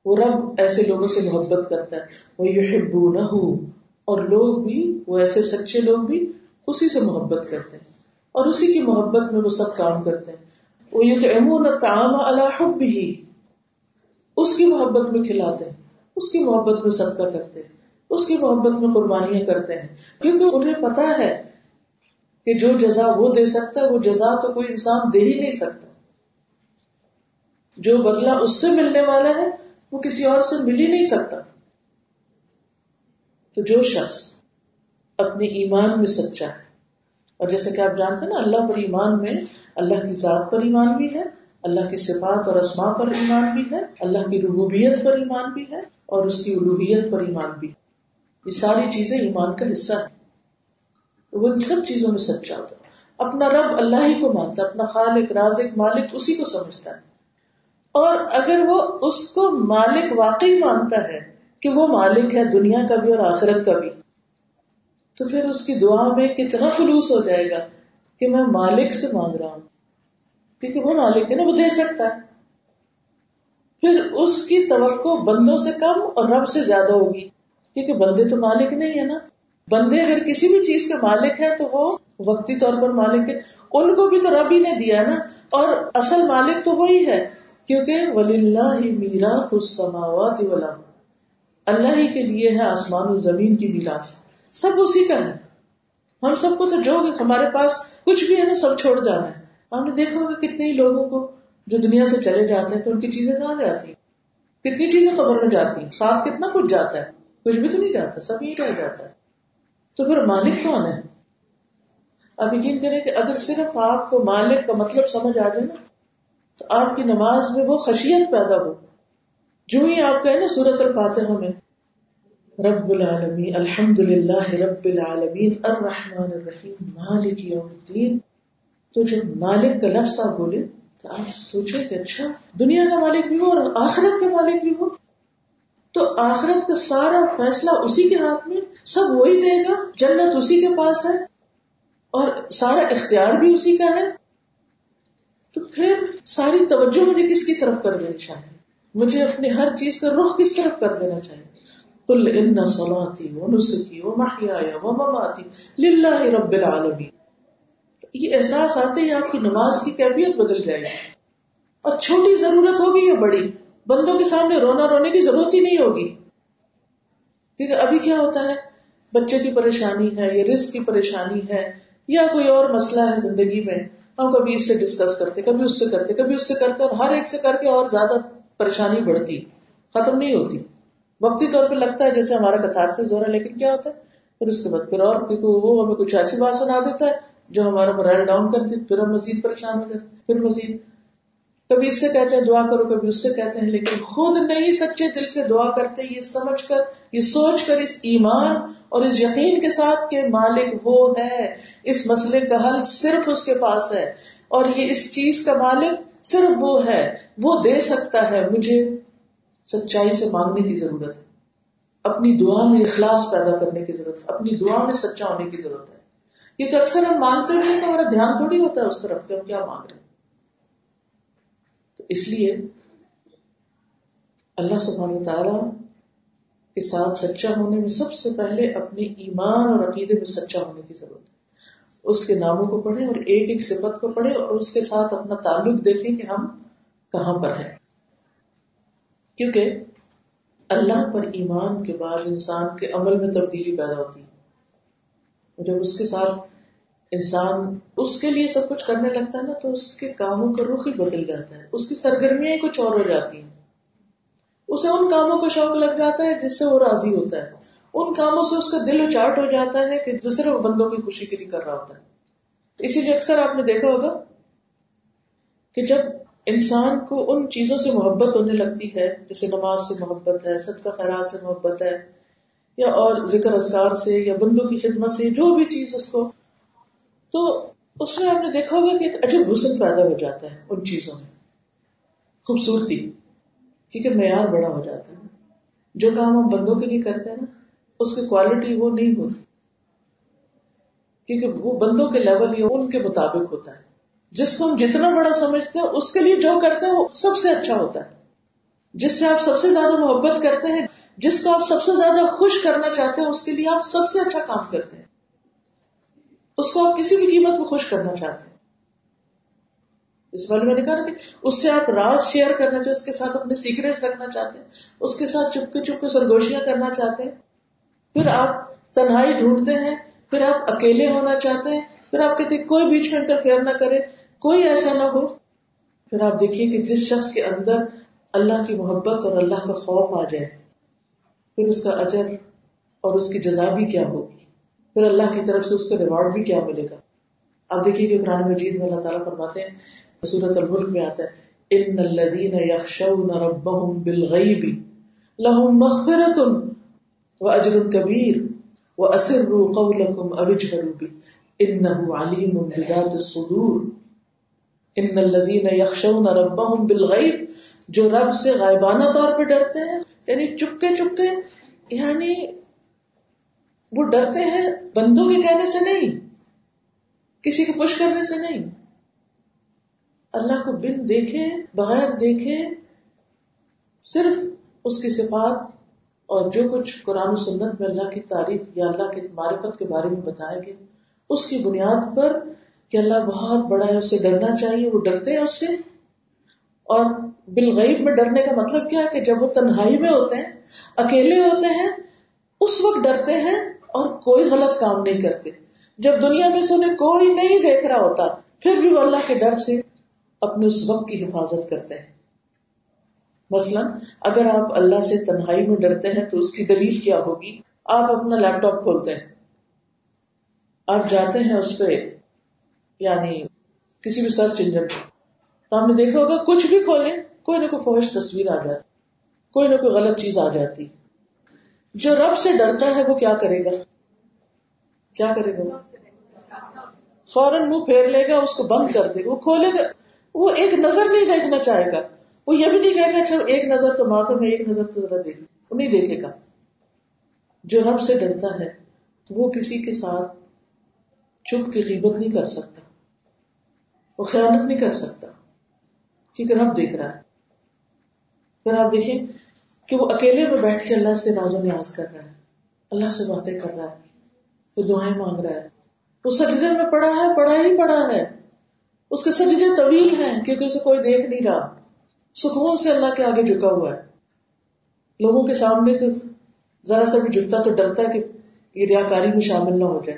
وہ رب ایسے لوگوں سے محبت کرتا ہے۔ وہ یہ اور لوگ بھی، وہ ایسے سچے لوگ بھی اسی سے محبت کرتے ہیں۔ اور اسی کی محبت میں وہ سب کام کرتے ہیں۔ وہ یہ تو امون تعام اللہ بھی اس کی محبت میں کھلاتے ہیں۔ اس کی محبت میں صدقہ کرتے ہیں۔ اس کی محبت میں قربانیاں کرتے ہیں۔ کیونکہ انہیں پتا ہے کہ جو جزا وہ دے سکتا ہے، وہ جزا تو کوئی انسان دے ہی نہیں سکتا۔ جو بدلہ اس سے ملنے والا ہے، وہ کسی اور سے مل ہی نہیں سکتا۔ تو جو شخص اپنے ایمان میں سچا ہے، اور جیسے کہ آپ جانتے ہیں نا، اللہ پر ایمان میں، اللہ کی ذات پر ایمان بھی ہے، اللہ کی صفات اور اسما پر ایمان بھی ہے، اللہ کی ربوبیت پر ایمان بھی ہے، اور اس کی الوحیت پر ایمان بھی ہے۔ یہ ساری چیزیں ایمان کا حصہ ہے وہ ان سب چیزوں میں سچا ہوتا ہے۔ اپنا رب اللہ ہی کو مانتا ہے، اپنا خالق، رازق، مالک، اسی کو سمجھتا ہے۔ اور اگر وہ اس کو مالک واقعی مانتا ہے کہ وہ مالک ہے دنیا کا بھی اور آخرت کا بھی، تو پھر اس کی دعا میں کتنا خلوص ہو جائے گا کہ میں مالک سے مانگ رہا ہوں۔ کیونکہ وہ مالک ہے نا، وہ دے سکتا ہے۔ پھر اس کی توقع بندوں سے کم اور رب سے زیادہ ہوگی۔ کیونکہ بندے تو مالک نہیں ہے نا۔ بندے اگر کسی بھی چیز کے مالک ہیں تو وہ وقتی طور پر مالک ہے ان کو بھی تو رب ہی نے دیا نا۔ اور اصل مالک تو وہی ہے۔ کیونکہ ولی اللہ میرا خود اللہ ہی کے لیے ہے آسمان و زمین کی میراث۔ سب اسی کا ہے۔ ہم سب کو تو جو ہمارے پاس کچھ بھی ہے نا، سب چھوڑ جانا ہے۔ ہم نے دیکھا ہوگا کتنے ہی لوگوں کو جو دنیا سے چلے جاتے ہیں تو ان کی چیزیں کہاں جاتی کتنی چیزیں قبر میں جاتی ہیں؟ ساتھ کتنا کچھ جاتا ہے؟ کچھ بھی تو نہیں جاتا سب ہی رہ جاتا ہے۔ تو پھر مالک کون ہے؟ اب یقین کریں کہ اگر صرف آپ کو مالک کا مطلب سمجھ آ جائے نا، تو آپ کی نماز میں وہ خشیت پیدا ہو۔ جو ہی آپ کہیں نا سورت الفاتحہ میں، رب العالمین الحمد للہ رب العالمین، الرحمن الرحیم، مالک یوم الدین۔ تو جب مالک کا لفظ آپ بولے تو آپ سوچے کہ اچھا دنیا کا مالک بھی ہو اور آخرت کا مالک بھی ہو۔ تو آخرت کا سارا فیصلہ اسی کے ہاتھ میں، سب وہی دے گا، جنت اسی کے پاس ہے اور سارا اختیار بھی اسی کا ہے۔ تو پھر ساری توجہ مجھے کس کی طرف کر دینی چاہیے؟ مجھے اپنی ہر چیز کا رخ کس طرف کر دینا چاہیے؟ کل ان سلاتی وہ نسخی وہ محیا وہ مماتی للہ رب العالمین۔ یہ احساس آتے ہی آپ کی نماز کی کیفیت بدل جائے گی۔ اور چھوٹی ضرورت ہوگی یا بڑی؟ بندوں کے سامنے رونا رونے کی ضرورت ہی نہیں ہوگی۔ کیونکہ ابھی کیا ہوتا ہے؟ بچے کی پریشانی ہے یا رسک کی پریشانی ہے یا کوئی اور مسئلہ ہے زندگی میں، ہم کبھی اس سے ڈسکس کرتے، کبھی اس سے کرتے، کبھی اس سے کرتے اور ہر ایک سے کر کے اور زیادہ پریشانی بڑھتی، ختم نہیں ہوتی۔ وقتی طور پہ لگتا ہے جیسے ہمارا کتار سے زور ہے، لیکن کیا ہوتا ہے؟ پھر اس کے بعد پھر اور کیونکہ وہ ہمیں کچھ ایسی بات سنا دیتا ہے جو ہمارا مرائل ڈاؤن کرتی، پھر ہم مزید پریشان ہو جاتے، پھر مزید کبھی اس سے کہتے ہیں دعا کرو، کبھی اس سے کہتے ہیں، لیکن خود نہیں سچے دل سے دعا کرتے، یہ سمجھ کر، یہ سوچ کر اس ایمان اور اس یقین کے ساتھ کہ مالک وہ ہے، اس مسئلے کا حل صرف اس کے پاس ہے اور یہ اس چیز کا مالک صرف وہ ہے، وہ دے سکتا ہے۔ مجھے سچائی سے مانگنے کی ضرورت ہے۔ اپنی دعا میں اخلاص پیدا کرنے کی ضرورت ہے، اپنی دعا میں سچا ہونے کی ضرورت ہے۔ کیونکہ اکثر ہم مانگتے ہوئے تو ہمارا دھیان تھوڑی ہوتا ہے اس طرف کہ ہم کیا مانگ رہے ہیں۔ اس لیے اللہ سبحانہ تعالی کے ساتھ سچا ہونے میں سب سے پہلے اپنے ایمان اور عقیدے میں سچا ہونے کی ضرورت ہے۔ اس کے ناموں کو پڑھے اور ایک ایک صفت کو پڑھے اور اس کے ساتھ اپنا تعلق دیکھیں کہ ہم کہاں پر ہیں۔ کیونکہ اللہ پر ایمان کے بعد انسان کے عمل میں تبدیلی پیدا ہوتی ہے۔ جب اس کے ساتھ انسان اس کے لیے سب کچھ کرنے لگتا ہے نا تو اس کے کاموں کا رخ ہی بدل جاتا ہے۔ اس کی سرگرمیاں ہی کچھ اور ہو جاتی ہیں۔ اسے ان کاموں کا شوق لگ جاتا ہے جس سے وہ راضی ہوتا ہے۔ ان کاموں سے اس کا دل اچاٹ ہو جاتا ہے کہ دوسرے بندوں کی خوشی کے لیے کر رہا ہوتا ہے۔ اسی لیے اکثر آپ نے دیکھا ہوگا کہ جب انسان کو ان چیزوں سے محبت ہونے لگتی ہے، جیسے نماز سے محبت ہے سب کا خیرات سے محبت ہے، یا اور ذکر اذکار سے، یا بندوں کی خدمت سے، جو بھی چیز اس کو تو اس میں آپ نے دیکھا ہوگا کہ ایک عجب حسن پیدا ہو جاتا ہے ان چیزوں میں۔ خوبصورتی، کیونکہ معیار بڑا ہو جاتا ہے۔ جو کام ہم بندوں کے لیے کرتے ہیں نا، اس کی کوالٹی وہ نہیں ہوتی۔ کیونکہ وہ بندوں کے لیول یا ان کے مطابق ہوتا ہے۔ جس کو ہم جتنا بڑا سمجھتے ہیں، اس کے لیے جو کرتے ہیں، وہ سب سے اچھا ہوتا ہے۔ جس سے آپ سب سے زیادہ محبت کرتے ہیں، جس کو آپ سب سے زیادہ خوش کرنا چاہتے ہیں، اس کے لیے آپ سب سے اچھا کام کرتے ہیں۔ اس کو آپ کسی بھی قیمت میں خوش کرنا چاہتے ہیں۔ اس والے میں نے کہا کہ اس سے آپ راز شیئر کرنا چاہتے اس کے ساتھ اپنے سیکریٹ رکھنا چاہتے ہیں، اس کے ساتھ چپکے چپکے سرگوشیاں کرنا چاہتے ہیں۔ پھر آپ تنہائی ڈھونڈتے ہیں، پھر آپ اکیلے ہونا چاہتے ہیں، پھر آپ کہتے کوئی بیچ میں انٹرفیئر نہ کرے، کوئی ایسا نہ ہو۔ پھر آپ دیکھیے کہ جس شخص کے اندر اللہ کی محبت اور اللہ کا خوف آ جائے، پھر اس کا اجر اور اس کی جزا بھی کیا ہوگی؟ پھر اللہ کی طرف سے اس کو ریوارڈ بھی کیا ملے گا؟ آپ دیکھیے کہ قرآن مجید میں اللہ تعالیٰ فرماتے ہیں سورت الملک میں آتا ہے ان الذين يخشون ربهم بالغيب لهم مغفرة واجر كبير واسروا قولكم او اجهروا به انه عليم بذات الصدور ان الذين يخشون ربهم بالغيب جو رب سے غائبانہ طور پہ ڈرتے ہیں یعنی چپکے چپکے یعنی وہ ڈرتے ہیں بندوں کے کہنے سے نہیں، کسی کو پش کرنے سے نہیں۔ اللہ کو بن دیکھے بغیر دیکھے صرف اس کی صفات اور جو کچھ قرآن و سنت میں اللہ کی تعریف یا اللہ کی معرفت کے بارے میں بتایا گیا اس کی بنیاد پر کہ اللہ بہت بڑا ہے، اسے ڈرنا چاہیے، وہ ڈرتے ہیں اس سے۔ اور بالغیب میں ڈرنے کا مطلب کیا کہ جب وہ تنہائی میں ہوتے ہیں، اکیلے ہوتے ہیں، اس وقت ڈرتے ہیں اور کوئی غلط کام نہیں کرتے۔ جب دنیا میں سے کوئی نہیں دیکھ رہا ہوتا، پھر بھی وہ اللہ کے ڈر سے اپنے اس وقت کی حفاظت کرتے ہیں۔ مثلا، اگر آپ اللہ سے تنہائی میں ڈرتے ہیں تو اس کی دلیل کیا ہوگی؟ آپ اپنا لیپ ٹاپ کھولتے ہیں۔ آپ جاتے ہیں اس پہ یعنی کسی بھی سرچ انجن پہ۔ تو ہم نے دیکھا ہوگا، کچھ بھی کھولیں، کوئی نہ کوئی فوج تصویر آ جاتی، کوئی نہ کوئی غلط چیز آ جاتی۔ جو رب سے ڈرتا ہے وہ کیا کرے گا؟ کیا کرے گا؟ فوراً منہ پھیر لے گا، اس کو بند کر دے گا، وہ کھولے گا۔ وہ ایک نظر نہیں دیکھنا چاہے گا۔ وہ یہ بھی نہیں کہے گا اچھا ایک نظر تو معافی میں ایک نظر تو ذرا دیکھ وہ نہیں دیکھے گا۔ جو رب سے ڈرتا ہے وہ کسی کے ساتھ چپ کی قیمت نہیں کر سکتا۔ وہ خیالت نہیں کر سکتا۔ کیونکہ رب دیکھ رہا ہے۔ پھر آپ دیکھیں کہ وہ اکیلے میں بیٹھ کے اللہ سے ناز و نیاز کر رہا ہے، اللہ سے باتیں کر رہا ہے، وہ دعائیں مانگ رہا ہے۔ وہ سجدے میں پڑا ہے، پڑا ہی پڑا ہے۔ اس کے سجدے طویل ہیں، کیونکہ اسے کوئی دیکھ نہیں رہا۔ سکون سے اللہ کے آگے جھکا ہوا ہے۔ لوگوں کے سامنے تو ذرا سا بھی جھکتا تو ڈرتا ہے کہ یہ ریاکاری میں شامل نہ ہو جائے۔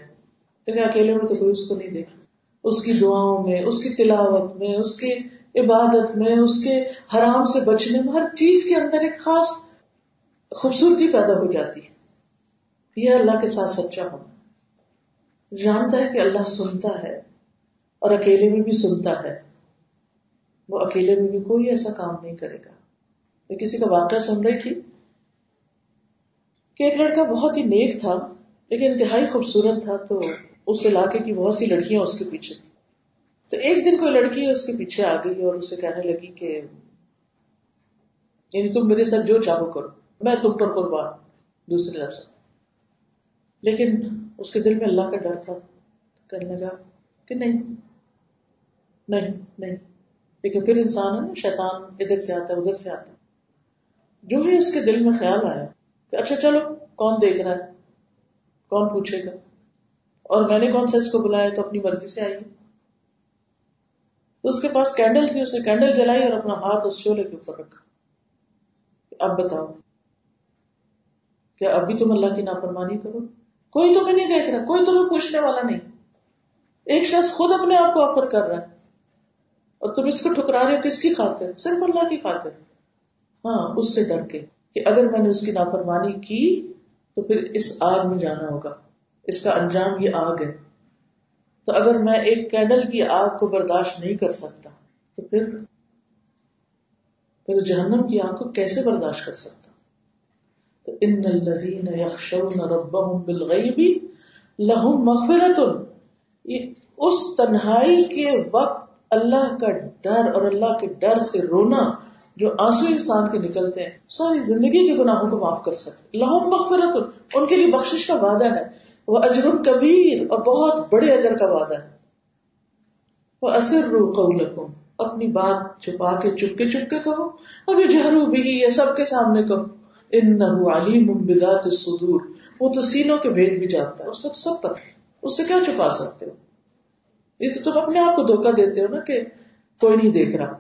لیکن اکیلے میں تو کوئی اس کو نہیں دیکھ اس کی دعاؤں میں، اس کی تلاوت میں، اس کی عبادت میں، اس کے حرام سے بچنے میں، ہر چیز کے اندر ایک خاص خوبصورتی پیدا ہو جاتی ہے۔ یہ اللہ کے ساتھ سچا ہونا۔ جانتا ہے کہ اللہ سنتا ہے اور اکیلے میں بھی سنتا ہے۔ وہ اکیلے میں بھی کوئی ایسا کام نہیں کرے گا۔ میں کسی کا واقعہ سن رہی تھی کہ ایک لڑکا بہت ہی نیک تھا، لیکن انتہائی خوبصورت تھا، تو اس علاقے کی بہت سی لڑکیاں اس کے پیچھے تھی تو ایک دن کوئی لڑکی اس کے پیچھے آ گئی اور اسے کہنے لگی کہ یعنی تم میرے ساتھ جو چاہو کرو، میں تم پر قربان دوسرے لفظ لیکن اس کے دل میں اللہ کا ڈر تھا۔ کہنے لگا کہ نہیں نہیں نہیں۔ لیکن پھر انسان ہے نا، شیطان ادھر سے آتا ہے، ادھر سے آتا جو ہی اس کے دل میں خیال آیا کہ اچھا چلو، کون دیکھ رہا ہے؟ کون پوچھے گا؟ اور میں نے کون سا اس کو بلایا تو اپنی مرضی سے آئی اس کے پاس کینڈل تھی، اس نے کینڈل جلائی اور اپنا ہاتھ اس شولے کے اوپر رکھا۔ اب بتاؤ، کیا اب بھی تم اللہ کی نافرمانی کرو؟ کوئی تمہیں نہیں دیکھ رہا، کوئی تمہیں پوچھنے والا نہیں۔ ایک شخص خود اپنے آپ کو آفر کر رہا ہے۔ اور تم اس کو ٹھکرا رہے ہو، کس کی خاطر؟ صرف اللہ کی خاطر۔ ہاں اس سے ڈر کے کہ اگر میں نے اس کی نافرمانی کی تو پھر اس آگ میں جانا ہوگا۔ اس کا انجام یہ آگ ہے۔ تو اگر میں ایک کینڈل کی آگ کو برداشت نہیں کر سکتا، تو پھر پھر جہنم کی آگ کو کیسے برداشت کر سکتا؟ تو ان الذین یخشون ربهم بالغیب لهم مغفرت. اس تنہائی کے وقت اللہ کا ڈر اور اللہ کے ڈر سے رونا جو آنسو انسان کے نکلتے ہیں، ساری زندگی کے گناہوں کو معاف کر سکتے لہم مغفرت. ان کے لیے بخشش کا وعدہ ہے۔ وہ اجر کبیر، اور بہت بڑے اجر کا وعدہ ہے۔ وہ اصر رو قولکم اپنی بات چھپا کے چپکے چپکے کہو ابھی جہرو بھی یہ سب کے سامنے کہو۔ ان علیم بذات الصدور، وہ تو سینوں کے بھید بھی جانتا ہے، اس کو تو سب پتہ ہے۔ اس سے کیا چھپا سکتے ہو؟ یہ تو تم اپنے آپ کو دھوکا دیتے ہو نا کہ کوئی نہیں دیکھ رہا۔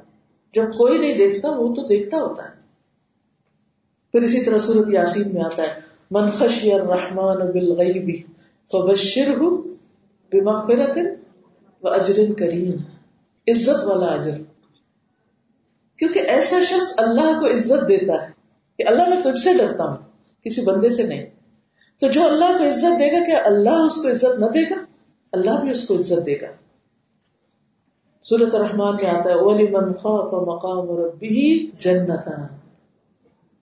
جب کوئی نہیں دیکھتا، وہ تو دیکھتا ہوتا ہے۔ پھر اسی طرح صورت یاسین میں آتا ہے، من خشی الرحمن بالغیب فبشرہ بمغفرت و اجر کریم، عزت والا اجر۔ کیونکہ ایسا شخص اللہ کو عزت دیتا ہے کہ اللہ، میں تجھ سے ڈرتا ہوں، کسی بندے سے نہیں۔ تو جو اللہ کو عزت دے گا، کیا اللہ اس کو عزت نہ دے گا؟ اللہ بھی اس کو عزت دے گا۔ سورت الرحمان میں آتا ہے اولی من خوف مقام ربی جنتا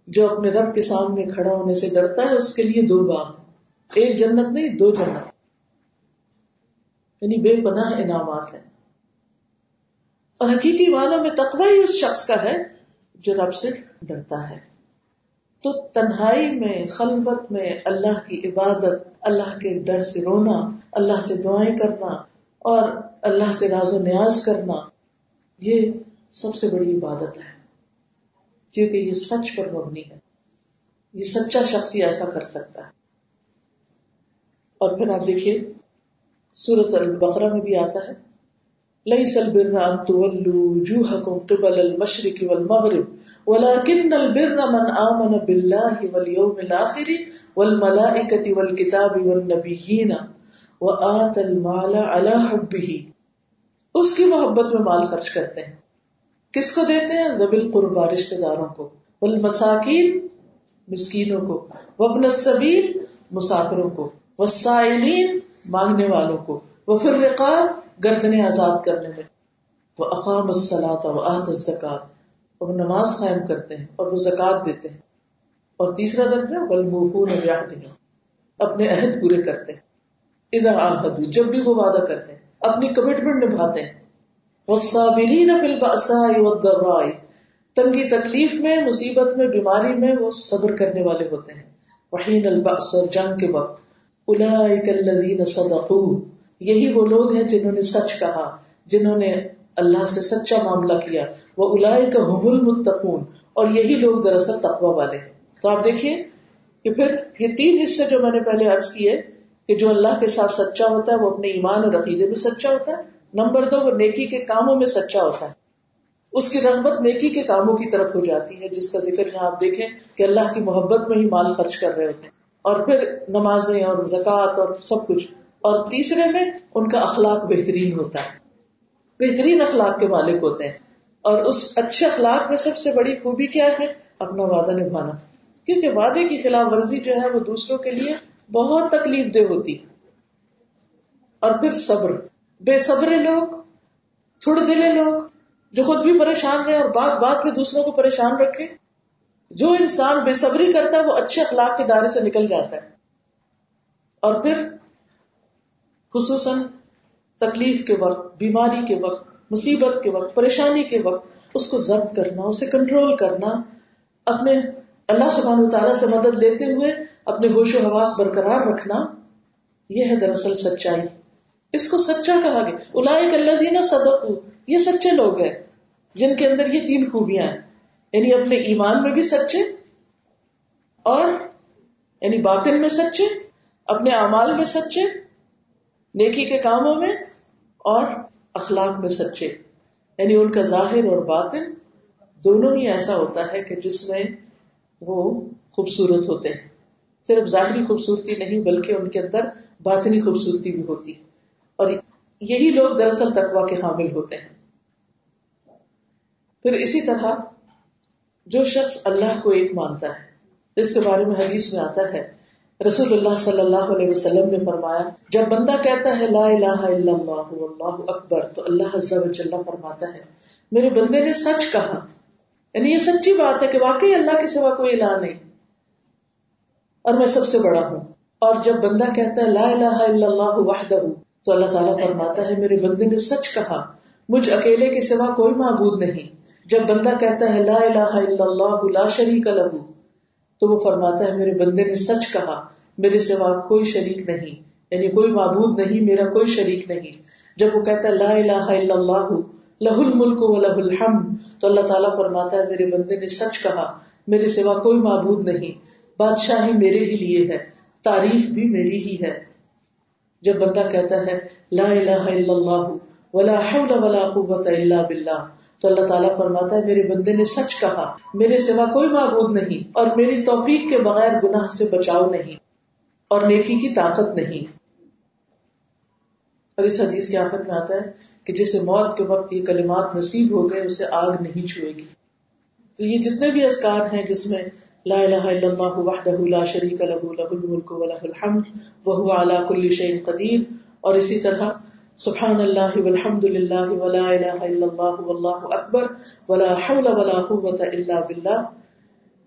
جو اپنے رب کے سامنے کھڑا ہونے سے ڈرتا ہے، اس کے لیے دو باغ۔ ایک جنت نہیں، دو جنت۔ یعنی بے پناہ انعامات ہیں۔ اور حقیقی معنوں میں تقوی ہی اس شخص کا ہے جو رب سے ڈرتا ہے۔ تو تنہائی میں خلبت میں اللہ کی عبادت، اللہ کے ڈر سے رونا، اللہ سے دعائیں کرنا اور اللہ سے راز و نیاز کرنا، یہ سب سے بڑی عبادت ہے۔ کیونکہ یہ سچ پر مبنی ہے۔ یہ سچا شخص ہی ایسا کر سکتا ہے۔ اور پھر آپ دیکھیے سورت البقرہ میں بھی آتا ہے لئی سل برنا قبل المشرق والمغرب، ولكن البر من آمن بالله واليوم الآخر والملائكة والكتاب والنبيين وآت المال على حبه۔ اس کی محبت میں مال خرچ کرتے ہیں۔ کس کو دیتے ہیں؟ دبل قربا رشتے داروں کو۔ مساکین مسکینوں کو۔ وبن السبیل، مسافروں کو۔ وسائلین مانگنے والوں کو وہ پھر رقاب گردنے آزاد کرنے میں۔ وہ اقام السلاط و آت الزکات وہ نماز قائم کرتے ہیں اور وہ زکات دیتے ہیں۔ اور تیسرا درجہ بلمفون اپنے عہد پورے کرتے ہیں۔ ادھر آہدو جب بھی وہ وعدہ کرتے ہیں۔ اپنی کمٹمنٹ نبھاتے ہیں۔ والصابرین فی البأساء والضراء۔ تنگی تکلیف میں، مصیبت میں، بیماری میں وہ صبر کرنے والے ہوتے ہیں۔ وحین البأس اور جنگ کے وقت۔ اولئک الذین صدقوا یہی وہ لوگ ہیں جنہوں نے سچ کہا، جنہوں نے اللہ سے سچا معاملہ کیا۔ وہ اولئک هم المتقون، اور یہی لوگ دراصل تقوی والے ہیں۔ تو آپ دیکھیے کہ پھر یہ تین حصے جو میں نے پہلے عرض کیے، کہ جو اللہ کے ساتھ سچا ہوتا ہے، وہ اپنے ایمان اور عقیدے میں سچا ہوتا ہے۔ نمبر دو، وہ نیکی کے کاموں میں سچا ہوتا ہے۔ اس کی رغبت نیکی کے کاموں کی طرف ہو جاتی ہے، جس کا ذکر یہاں آپ دیکھیں کہ اللہ کی محبت میں ہی مال خرچ کر رہے ہوتے ہیں۔ اور پھر نمازیں اور زکوٰۃ اور سب کچھ۔ اور تیسرے میں ان کا اخلاق بہترین ہوتا ہے۔ بہترین اخلاق کے مالک ہوتے ہیں۔ اور اس اچھے اخلاق میں سب سے بڑی خوبی کیا ہے؟ اپنا وعدہ نبھانا۔ کیونکہ وعدے کی خلاف ورزی جو ہے وہ دوسروں کے لیے بہت تکلیف دہ ہوتی۔ اور پھر صبر۔ بے صبرے لوگ، تھوڑے دلے لوگ جو خود بھی پریشان رہے اور بات بات میں دوسروں کو پریشان رکھے۔ جو انسان بے صبری کرتا ہے، وہ اچھے اخلاق کے دائرے سے نکل جاتا ہے۔ اور پھر خصوصاً تکلیف کے وقت، بیماری کے وقت، مصیبت کے وقت، پریشانی کے وقت، اس کو ضبط کرنا، اسے کنٹرول کرنا، اپنے اللہ سبحانہ تعالیٰ سے مدد لیتے ہوئے اپنے ہوش و حواس برقرار رکھنا، یہ ہے دراصل سچائی۔ اس کو سچا کہا گیا۔ الاک اللہ دینا صدق یہ سچے لوگ ہیں جن کے اندر یہ تین خوبیاں ہیں۔ یعنی اپنے ایمان میں بھی سچے اور یعنی باطن میں سچے، اپنے اعمال میں سچے، نیکی کے کاموں میں اور اخلاق میں سچے۔ یعنی ان کا ظاہر اور باطن دونوں ہی ایسا ہوتا ہے کہ جس میں وہ خوبصورت ہوتے ہیں۔ صرف ظاہری خوبصورتی نہیں، بلکہ ان کے اندر باطنی خوبصورتی بھی ہوتی اور یہی لوگ دراصل تقوا کے حامل ہوتے ہیں۔ پھر اسی طرح جو شخص اللہ کو ایک مانتا ہے۔ اس کے بارے میں حدیث میں آتا ہے، رسول اللہ صلی اللہ علیہ وسلم نے فرمایا، جب بندہ کہتا ہے، لا الہ الا اللہ اللہ اکبر، تو اللہ عز و جل فرماتا ہے، میرے بندے نے سچ کہا۔ یعنی یہ سچی بات ہے کہ واقعی اللہ کے سوا کوئی الہ نہیں۔ اور میں سب سے بڑا ہوں۔ اور جب بندہ کہتا ہے، لا الہ الا اللہ وحدہ، تو اللہ تعالیٰ فرماتا ہے، میرے بندے نے سچ کہا، مجھ اکیلے کے سوا کوئی معبود نہیں۔ جب بندہ کہتا ہے لا الہ الا اللہ لا شریک لہ تو وہ فرماتا ہے میرے بندے نے سچ کہا، میرے سوا کوئی شریک نہیں یعنی کوئی معبود نہیں، میرا کوئی شریک نہیں۔ جب وہ کہتا ہے لا الہ الا اللہ لہ الملک و لہ الحمد، تو اللہ تعالیٰ فرماتا ہے میرے بندے نے سچ کہا، میرے سوا کوئی معبود نہیں۔ بادشاہی میرے ہی لیے ہے، تعریف بھی میری ہی ہے۔ جب بندہ کہتا ہے لا الہ الا اللہ ولا حول ولا قوت الا باللہ تو اللہ تعالیٰ فرماتا ہے، میرے بندے نے سچ کہا، میرے سوا کوئی معبود نہیں اور میری توفیق کے بغیر گناہ سے بچاؤ نہیں اور نیکی کی طاقت نہیں۔ اور اس حدیث کے آخر میں آتا ہے کہ جسے موت کے وقت یہ کلمات نصیب ہو گئے، اسے آگ نہیں چھوئے گی۔ تو یہ جتنے بھی اسکار ہیں جس میں لا الہ الا اللہ وحدہ لا شریک له له الملک وله الحمد، وهو على كل شيء قدیر اور اسی طرح سبحان اللہ والحمد للہ ولا الہ الا اللہ واللہ اکبر ولا حول ولا قوة الا باللہ۔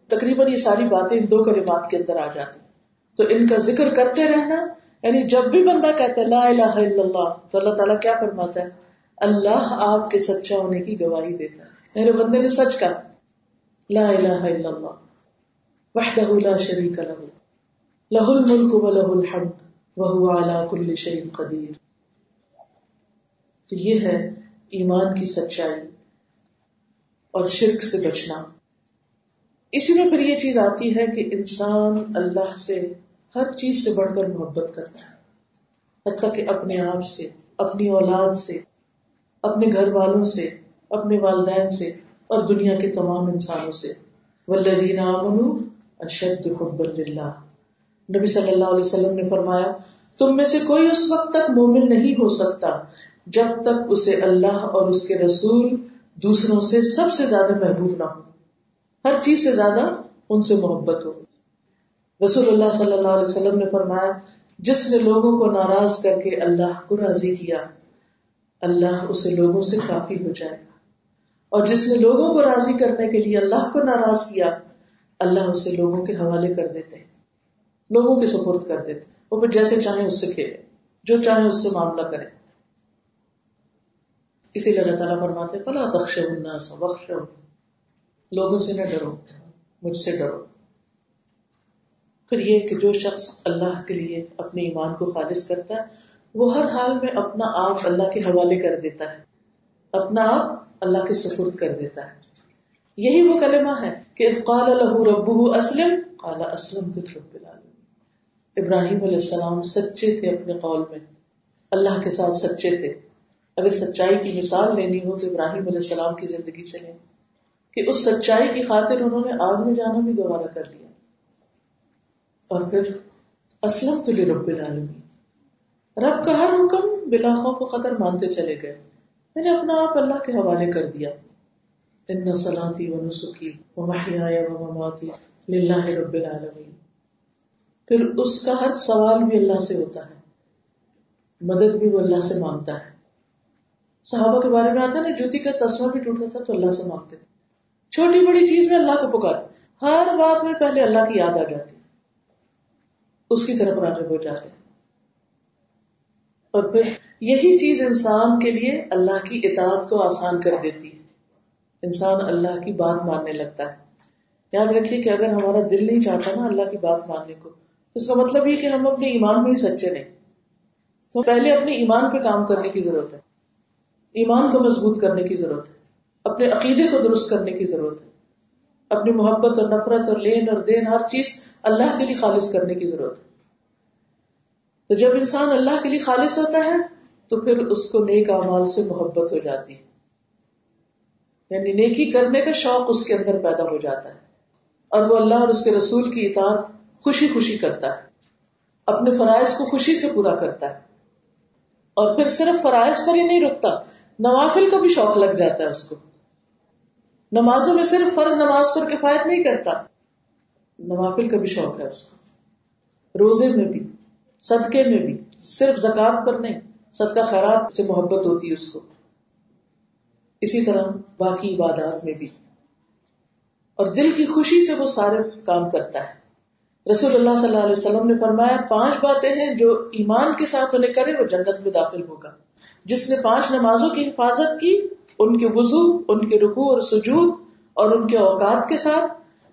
تقریباً یہ ساری باتیں ان دو کلمات کے اندر آ جاتی۔ تو ان کا ذکر کرتے رہنا یعنی جب بھی بندہ کہتا ہے لا الہ الا اللہ، تو اللہ تعالیٰ کیا فرماتا ہے؟ اللہ آپ کے سچا ہونے کی گواہی دیتا ہے۔ میرے بندے نے سچ کہا۔ لا الہ الا اللہ، وحدہ لا شریک له له الملک و وله الحمد وهو على كل شيء قدیر۔ تو یہ ہے ایمان کی سچائی اور شرک سے بچنا۔ اسی میں پھر یہ چیز آتی ہے کہ انسان اللہ سے ہر چیز سے بڑھ کر محبت کرتا ہے۔ حتیٰ کہ اپنے آپ سے، اپنی اولاد سے، اپنے گھر والوں سے، اپنے والدین سے اور دنیا کے تمام انسانوں سے۔ والذین آمنوا اشد حب للہ نبی صلی اللہ علیہ وسلم نے فرمایا، تم میں سے کوئی اس وقت تک مومن نہیں ہو سکتا جب تک اسے اللہ اور اس کے رسول دوسروں سے سب سے زیادہ محبوب نہ ہو۔ ہر چیز سے زیادہ ان سے محبت ہو۔ رسول اللہ صلی اللہ علیہ وسلم نے فرمایا، جس نے لوگوں کو ناراض کر کے اللہ کو راضی کیا، اللہ اسے لوگوں سے کافی ہو جائے گا۔ اور جس نے لوگوں کو راضی کرنے کے لیے اللہ کو ناراض کیا، اللہ اسے لوگوں کے حوالے کر دیتے لوگوں کے سپورٹ کر دیتے وہ پھر جیسے چاہیں اس سے کھیلے، جو چاہے اس سے معاملہ کرے۔ اسی لیے اللہ تعالیٰ فرماتے پلا تخش الناس بخش لوگوں سے نہ ڈرو، مجھ سے ڈرو۔ پھر یہ کہ جو شخص اللہ کے لیے اپنے ایمان کو خالص کرتا ہے، وہ ہر حال میں اپنا آپ اللہ کے حوالے کر دیتا ہے، اپنا آپ اللہ کے سپرد کر دیتا ہے۔ یہی وہ کلمہ ہے کہ قال له ربه اسلم قال اسلمت رب العالمین ابراہیم علیہ السلام سچے تھے اپنے قول میں، اللہ کے ساتھ سچے تھے۔ اگر سچائی کی مثال لینی ہو تو ابراہیم علیہ السلام کی زندگی سے لیں کہ اس سچائی کی خاطر انہوں نے آگ میں جانا بھی گوارا کر لیا۔ اور پھر اسلم تو رب العالمین۔ رب کا ہر حکم بلا خوف و خطر مانتے چلے گئے۔ میں نے اپنا آپ اللہ کے حوالے کر دیا۔ ان سلاتی و نسخی و محیا و مماتی للہ رب العالمین۔ پھر اس کا ہر سوال بھی اللہ سے ہوتا ہے۔ مدد بھی وہ اللہ سے مانگتا ہے۔ صحابہ کے بارے میں آتا ہے نا، جوتی کا تسمہ بھی ٹوٹتا تھا تو اللہ سے مانگتے تھے۔ چھوٹی بڑی چیز میں اللہ کو پکار ہر بات میں پہلے اللہ کی یاد آ جاتی۔ اس کی طرف راغب ہو جاتے۔ اور پھر یہی چیز انسان کے لیے اللہ کی اطاعت کو آسان کر دیتی ہے۔ انسان اللہ کی بات ماننے لگتا ہے۔ یاد رکھیے کہ اگر ہمارا دل نہیں چاہتا نا اللہ کی بات ماننے کو، تو اس کا مطلب یہ کہ ہم اپنے ایمان میں ہی سچے نہیں۔ تو پہلے اپنے ایمان پہ کام کرنے کی ضرورت ہے۔ ایمان کو مضبوط کرنے کی ضرورت ہے، اپنے عقیدے کو درست کرنے کی ضرورت ہے، اپنی محبت اور نفرت اور لین اور دین، ہر چیز اللہ کے لیے خالص کرنے کی ضرورت ہے۔ تو جب انسان اللہ کے لیے خالص ہوتا ہے، تو پھر اس کو نیک اعمال سے محبت ہو جاتی ہے۔ یعنی نیکی کرنے کا شوق اس کے اندر پیدا ہو جاتا ہے اور وہ اللہ اور اس کے رسول کی اطاعت خوشی خوشی کرتا ہے، اپنے فرائض کو خوشی سے پورا کرتا ہے۔ اور پھر صرف فرائض پر ہی نہیں رکتا نوافل کا بھی شوق لگ جاتا ہے اس کو۔ نمازوں میں صرف فرض نماز پر کفایت نہیں کرتا، نوافل کا بھی شوق ہے اس کو۔ روزے میں بھی، صدقے میں بھی، صرف زکات پر نہیں، صدقہ خیرات سے محبت ہوتی ہے اس کو۔ اسی طرح باقی عبادات میں بھی۔ اور دل کی خوشی سے وہ سارے کام کرتا ہے۔ رسول اللہ صلی اللہ علیہ وسلم نے فرمایا، پانچ باتیں ہیں جو ایمان کے ساتھ انہیں کرے وہ جنت میں داخل ہوگا۔ جس نے پانچ نمازوں کی حفاظت کی، ان کے وضو، ان کے رکوع اور سجود اور ان کے اوقات کے ساتھ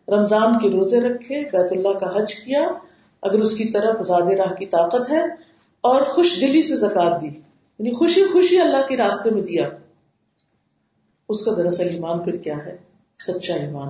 رمضان کے روزے رکھے، بیت اللہ کا حج کیا، اگر اس کی طرف زیادہ راہ کی طاقت ہے اور خوش دلی سے زکات دی یعنی خوشی خوشی اللہ کے راستے میں دیا۔ اس کا دراصل ایمان پھر کیا ہے؟ سچا ایمان۔